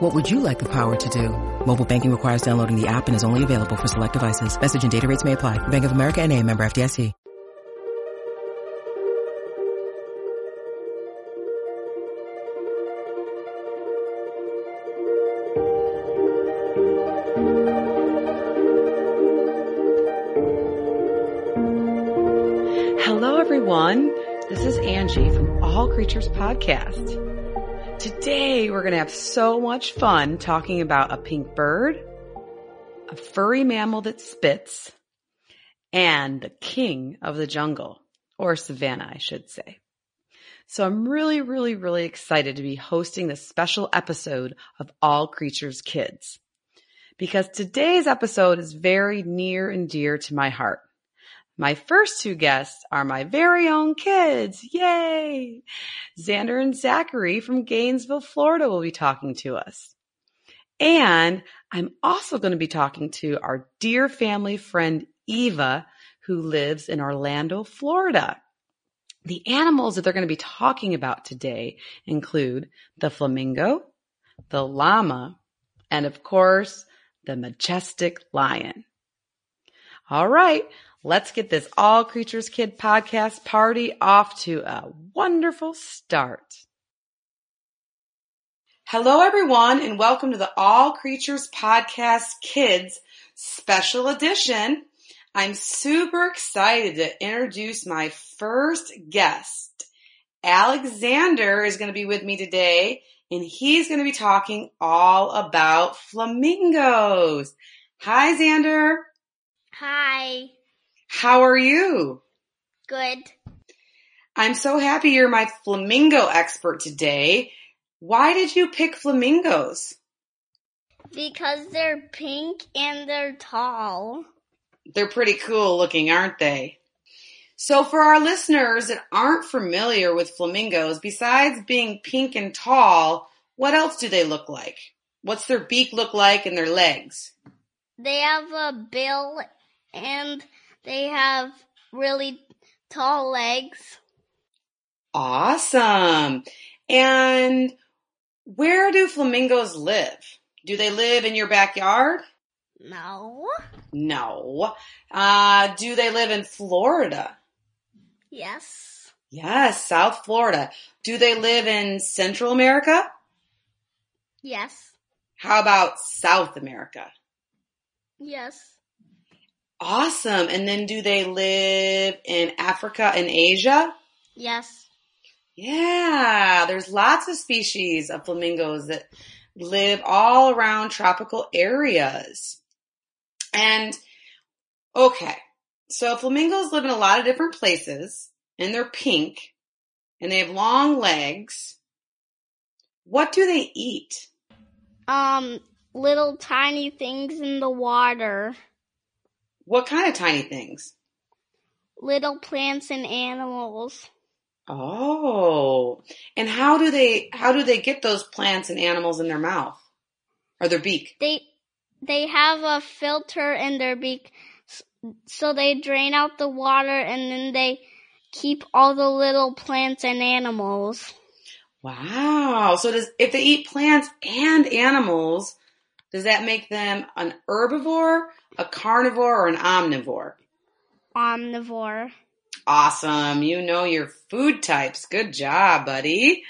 What would you like the power to do? Mobile banking requires downloading the app and is only available for select devices. Message and data rates may apply. Bank of America and a member FDIC. Hello, everyone. This is Angie from All Creatures Podcast. Today, we're going to have so much fun talking about a pink bird, a furry mammal that spits, and the king of the jungle, or savannah, I should say. So I'm really, really, really excited to be hosting this special episode of All Creatures Kids. Because today's episode is very near and dear to my heart. My first two guests are my very own kids. Yay! Xander and Zachary from Gainesville, Florida will be talking to us. And I'm also going to be talking to our dear family friend Eva, who lives in Orlando, Florida. The animals that they're going to be talking about today include the flamingo, the llama, and of course, the majestic lion. All right, let's get this All Creatures Kid podcast party off to a wonderful start. Hello, everyone, and welcome to the All Creatures Podcast Kids special edition. I'm super excited to introduce my first guest. Alexander is going to be with me today, and he's going to be talking all about flamingos. Hi, Xander. Hi. How are you? Good. I'm so happy you're my flamingo expert today. Why did you pick flamingos? Because they're pink and they're tall. They're pretty cool looking, aren't they? So for our listeners that aren't familiar with flamingos, besides being pink and tall, what else do they look like? What's their beak look like and their legs? They have a bill and they have really tall legs. Awesome. And where do flamingos live? Do they live in your backyard? No. No. Uh, do they live in Florida? Yes. Yes, South Florida. Do they live in Central America? Yes. How about South America? Yes. Awesome. And then do they live in Africa and Asia? Yes. Yeah, there's lots of species of flamingos that live all around tropical areas. And okay, so flamingos live in a lot of different places and they're pink and they have long legs. What do they eat? Um, little tiny things in the water. What kind of tiny things? Little plants and animals. Oh, and how do they how do they get those plants and animals in their mouth or their beak? They they have a filter in their beak, so they drain out the water and then they keep all the little plants and animals. Wow! So does if they eat plants and animals, does that make them an herbivore, a carnivore, or an omnivore? Omnivore. Awesome. You know your food types. Good job, buddy.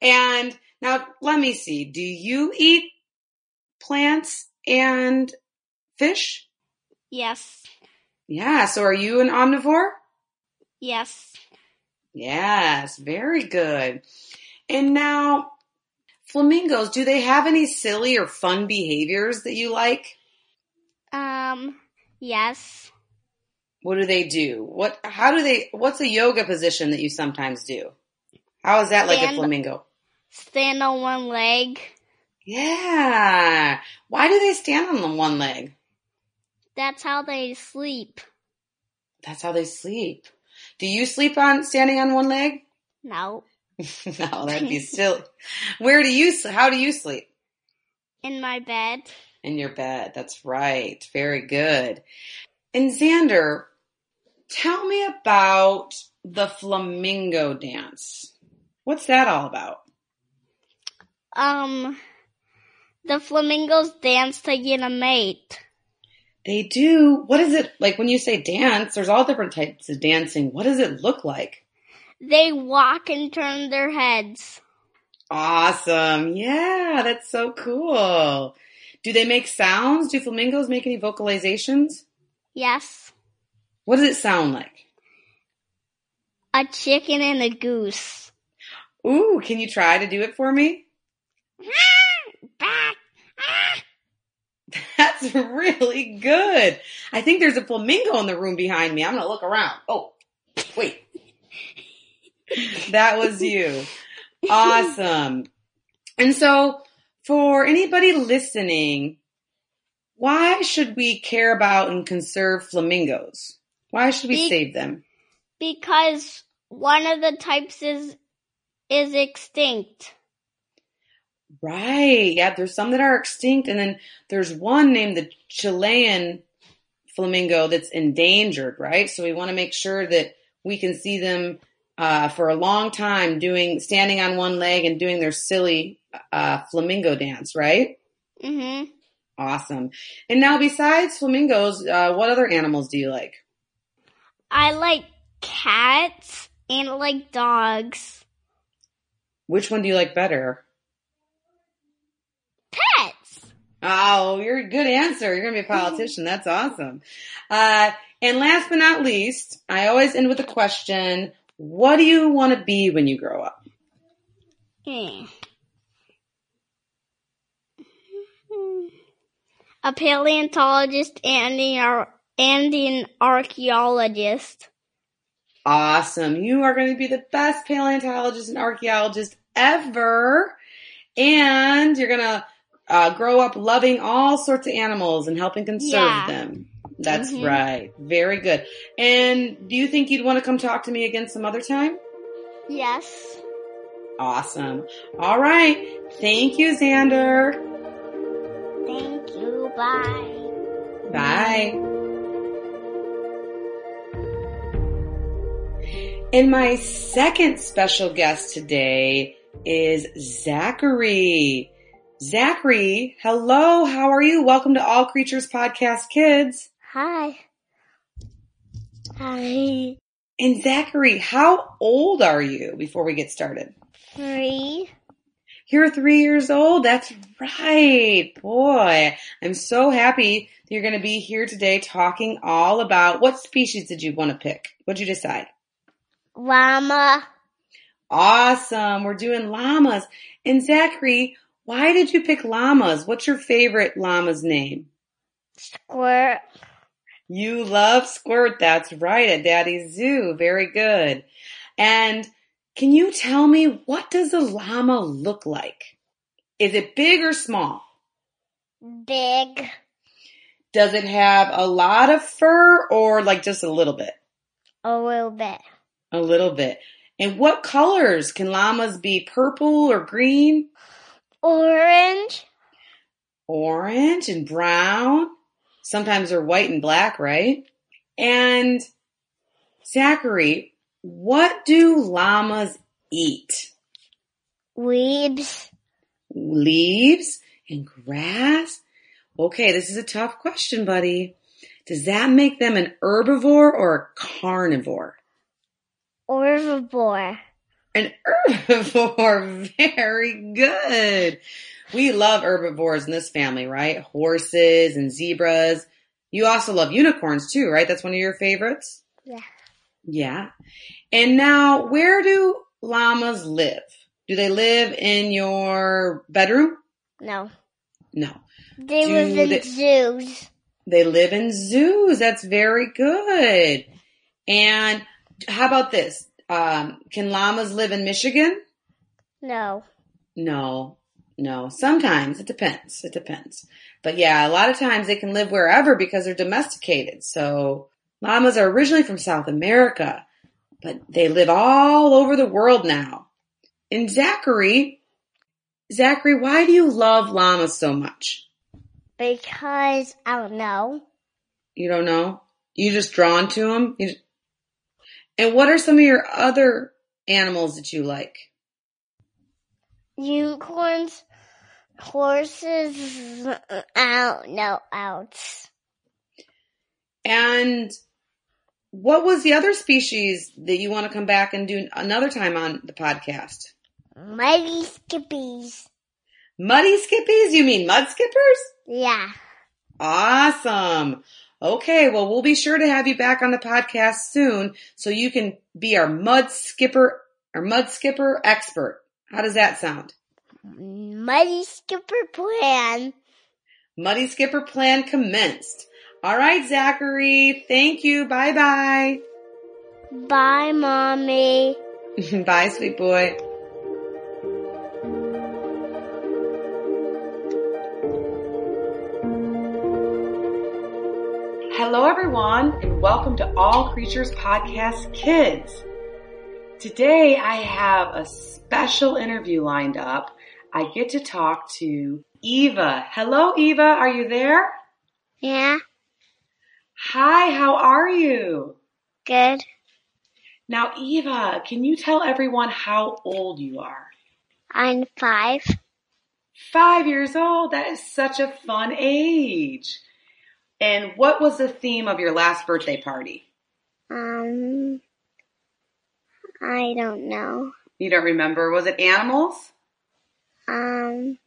And now let me see. Do you eat plants and fish? Yes. Yeah. So are you an omnivore? Yes. Yes. Very good. And now, flamingos, do they have any silly or fun behaviors that you like? Um, yes. What do they do? What, how do they, what's a yoga position that you sometimes do? How is that like a flamingo? Stand on one leg. Yeah. Why do they stand on the one leg? That's how they sleep. That's how they sleep. Do you sleep on standing on one leg? No. no, that'd be silly. Where do you, how do you sleep? In my bed. In your bed. That's right. Very good. And Xander, tell me about the flamingo dance. What's that all about? Um, the flamingos dance to get a mate. They do. What is it like when you say dance? There's all different types of dancing. What does it look like? They walk and turn their heads. Awesome. Yeah, that's so cool. Do they make sounds? Do flamingos make any vocalizations? Yes. What does it sound like? A chicken and a goose. Ooh, can you try to do it for me? That's really good. I think there's a flamingo in the room behind me. I'm going to look around. Oh, wait. That was you. Awesome. And so for anybody listening, why should we care about and conserve flamingos? Why should we Be- save them? Because one of the types is is extinct. Right. Yeah, there's some that are extinct and then there's one named the Chilean flamingo that's endangered, right? So we want to make sure that we can see them uh, for a long time doing standing on one leg and doing their silly uh, flamingo dance, right? Mhm. Awesome. And now besides flamingos, uh, what other animals do you like? I like cats and I like dogs. Which one do you like better? Pets. Oh, you're a good answer. You're going to be a politician. That's awesome. Uh, and last but not least, I always end with a question. What do you want to be when you grow up? A paleontologist and an, and an archaeologist. Awesome. You are going to be the best paleontologist and archaeologist ever. And you're going to uh, grow up loving all sorts of animals and helping conserve Yeah. them. That's Mhm. right. Very good. And do you think you'd want to come talk to me again some other time? Yes. Awesome. All right. Thank you, Xander. Thank you. Bye. Bye. And my second special guest today is Zachary. Zachary, hello. How are you? Welcome to All Creatures Podcast Kids. Hi. Hi. And Zachary, how old are you before we get started? Three. You're three years old. That's right. Boy, I'm so happy that you're going to be here today talking all about what species did you want to pick? What'd you decide? Llama. Awesome. We're doing llamas. And Zachary, why did you pick llamas? What's your favorite llama's name? Squirt. You love Squirt. That's right. At Daddy's Zoo. Very good. And can you tell me what does a llama look like? Is it big or small? Big. Does it have a lot of fur or like just a little bit? A little bit. A little bit. And what colors can llamas be? Purple or green? Orange. Orange and brown. Sometimes they're white and black, right? And Zachary, what do llamas eat? Leaves. Leaves and grass? Okay, this is a tough question, buddy. Does that make them an herbivore or a carnivore? Herbivore. An herbivore. Very good. We love herbivores in this family, right? Horses and zebras. You also love unicorns too, right? That's one of your favorites? Yeah. Yeah. And now, where do llamas live? Do they live in your bedroom? No. No. They Do live in they- zoos. They live in zoos. That's very good. And how about this? Um, can llamas live in Michigan? No. No, no. Sometimes it depends. It depends. But yeah, a lot of times they can live wherever because they're domesticated. So llamas are originally from South America, but they live all over the world now. And Zachary, Zachary, why do you love llamas so much? Because I don't know. You don't know? You just drawn to them? You just... And what are some of your other animals that you like? Unicorns, horses, I don't know, outs. And what was the other species that you want to come back and do another time on the podcast? Muddy skippies. Muddy skippies? You mean mud skippers? Yeah. Awesome. Okay, well, we'll be sure to have you back on the podcast soon so you can be our mud skipper or mud skipper expert. How does that sound? Muddy skipper plan. Muddy skipper plan commenced. All right, Zachary. Thank you. Bye bye. Bye, mommy. bye, sweet boy. Everyone, and welcome to All Creatures Podcast Kids. Today, I have a special interview lined up. I get to talk to Eva. Hello, Eva. Are you there? Yeah. Hi, how are you? Good. Now, Eva, can you tell everyone how old you are? I'm five. Five years old. That is such a fun age. And what was the theme of your last birthday party? Um, I don't know. You don't remember? Was it animals? Um,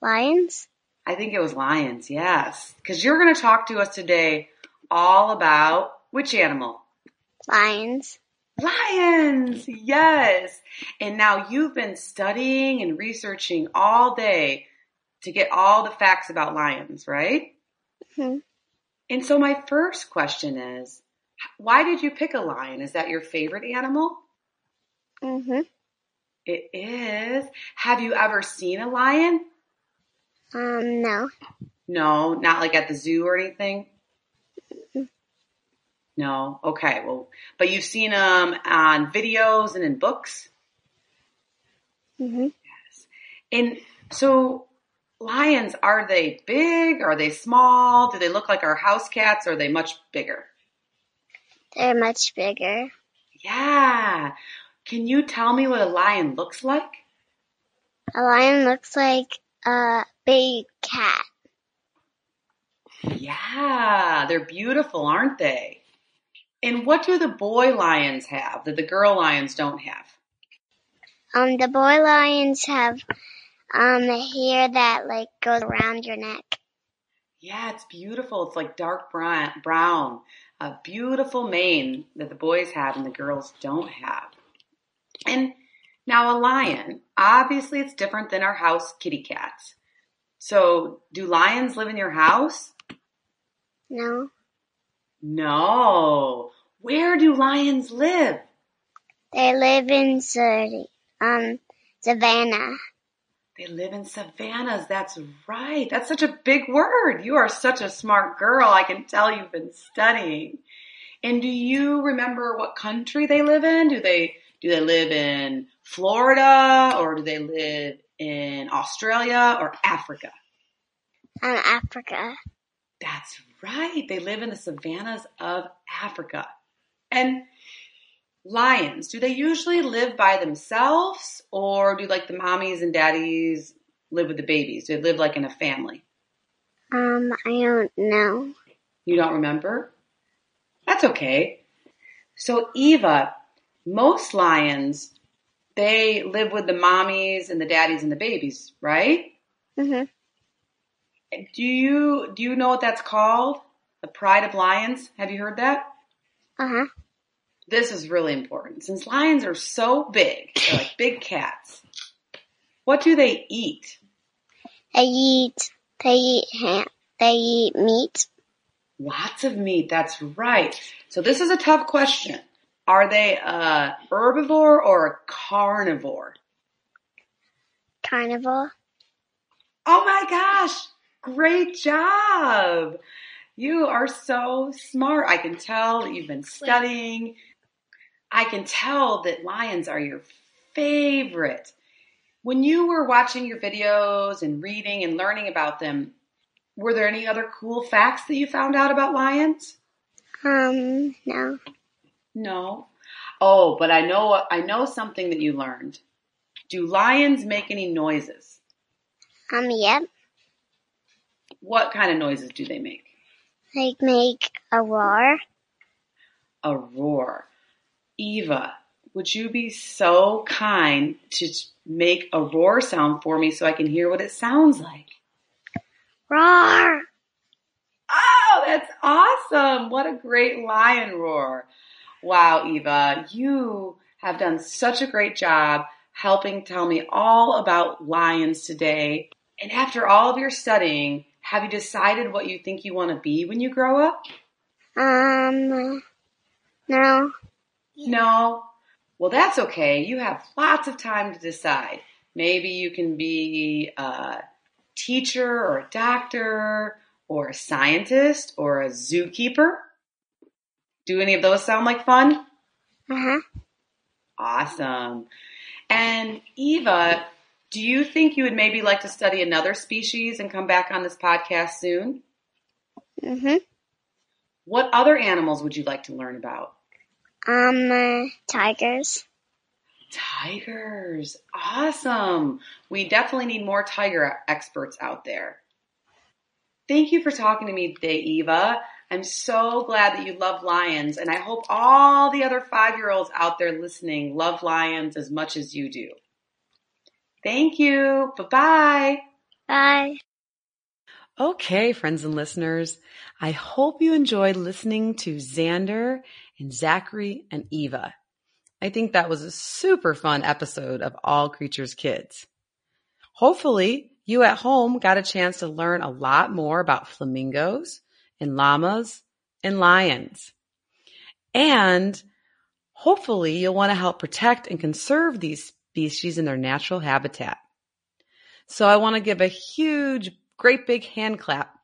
lions? I think it was lions, yes. Because you're going to talk to us today all about which animal? Lions. Lions, yes. And now you've been studying and researching all day to get all the facts about lions, right? hmm And so my first question is, why did you pick a lion? Is that your favorite animal? hmm It is. Have you ever seen a lion? Um, no. No, not like at the zoo or anything. No. Okay. Well, but you've seen them on videos and in books. hmm Yes. And so lions, are they big? Are they small? Do they look like our house cats? Or are they much bigger? They're much bigger. Yeah. Can you tell me what a lion looks like? A lion looks like a big cat. Yeah, they're beautiful, aren't they? And what do the boy lions have that the girl lions don't have? Um, the boy lions have, um, hair that, like, goes around your neck. Yeah, it's beautiful. It's like dark brown, brown, a beautiful mane that the boys have and the girls don't have. And now a lion, obviously it's different than our house kitty cats. So do lions live in your house? No? No. Where do lions live? They live in um, Savannah. They live in savannas. That's right. That's such a big word. You are such a smart girl. I can tell you've been studying. And do you remember what country they live in? Do they do they live in Florida or do they live in Australia or Africa? Um, Africa. That's right. They live in the savannas of Africa. And lions, do they usually live by themselves or do like the mommies and daddies live with the babies? Do they live like in a family? Um, I don't know. You don't remember? That's okay. So Eva, most lions, they live with the mommies and the daddies and the babies, right? hmm Do you do you know what that's called? the pride of lions. Have you heard that? Uh huh. This is really important. Since lions are so big, they're like big cats. What do they eat? They eat. They eat ham. They eat meat. Lots of meat. That's right. So this is a tough question. Are they a herbivore or a carnivore? Carnivore. Oh my gosh. Great job. You are so smart. I can tell that you've been studying. I can tell that lions are your favorite. When you were watching your videos and reading and learning about them, were there any other cool facts that you found out about lions? Um, no. No. Oh, but I know I know something that you learned. Do lions make any noises? Um, yep. What kind of noises do they make? Like make a roar. A roar. Eva, would you be so kind to make a roar sound for me so I can hear what it sounds like? Roar! Oh, that's awesome. What a great lion roar. Wow, Eva, you have done such a great job helping tell me all about lions today. And after all of your studying, have you decided what you think you want to be when you grow up? Um, no. No. Well, that's okay. You have lots of time to decide. Maybe you can be a teacher or a doctor or a scientist or a zookeeper. Do any of those sound like fun? Uh huh. Awesome. And Eva, do you think you would maybe like to study another species and come back on this podcast soon? Mhm. What other animals would you like to learn about? Um, uh, tigers. Tigers. Awesome. We definitely need more tiger experts out there. Thank you for talking to me today, Eva. I'm so glad that you love lions, and I hope all the other five year olds out there listening love lions as much as you do. Thank you. Bye bye. Bye. Okay, friends and listeners, I hope you enjoyed listening to Xander and Zachary and Eva. I think that was a super fun episode of All Creatures Kids. Hopefully, you at home got a chance to learn a lot more about flamingos and llamas and lions. And hopefully, you'll want to help protect and conserve these species in their natural habitat. So I want to give a huge, great big hand clap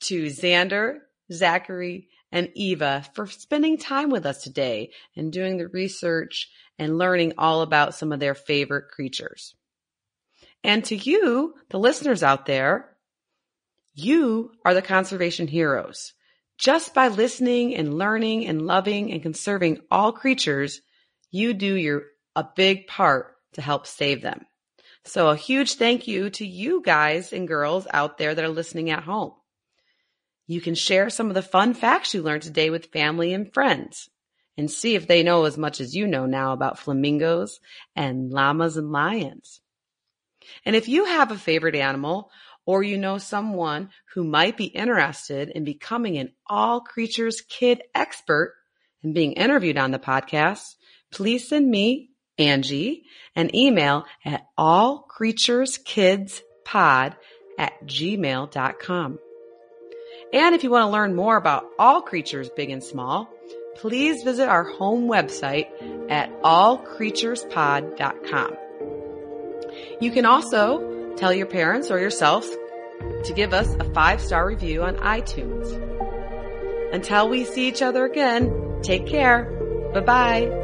to Xander, Zachary, and Eva for spending time with us today and doing the research and learning all about some of their favorite creatures. And to you, the listeners out there, you are the conservation heroes. Just by listening and learning and loving and conserving all creatures, you do your a big part to help save them. So a huge thank you to you guys and girls out there that are listening at home. You can share some of the fun facts you learned today with family and friends and see if they know as much as you know now about flamingos and llamas and lions. And if you have a favorite animal or you know someone who might be interested in becoming an all creatures kid expert and being interviewed on the podcast, please send me Angie, an email at allcreatureskidspod at gmail.com. And if you want to learn more about all creatures big and small, please visit our home website at allcreaturespod.com. You can also tell your parents or yourself to give us a five star review on iTunes. Until we see each other again, take care. Bye bye.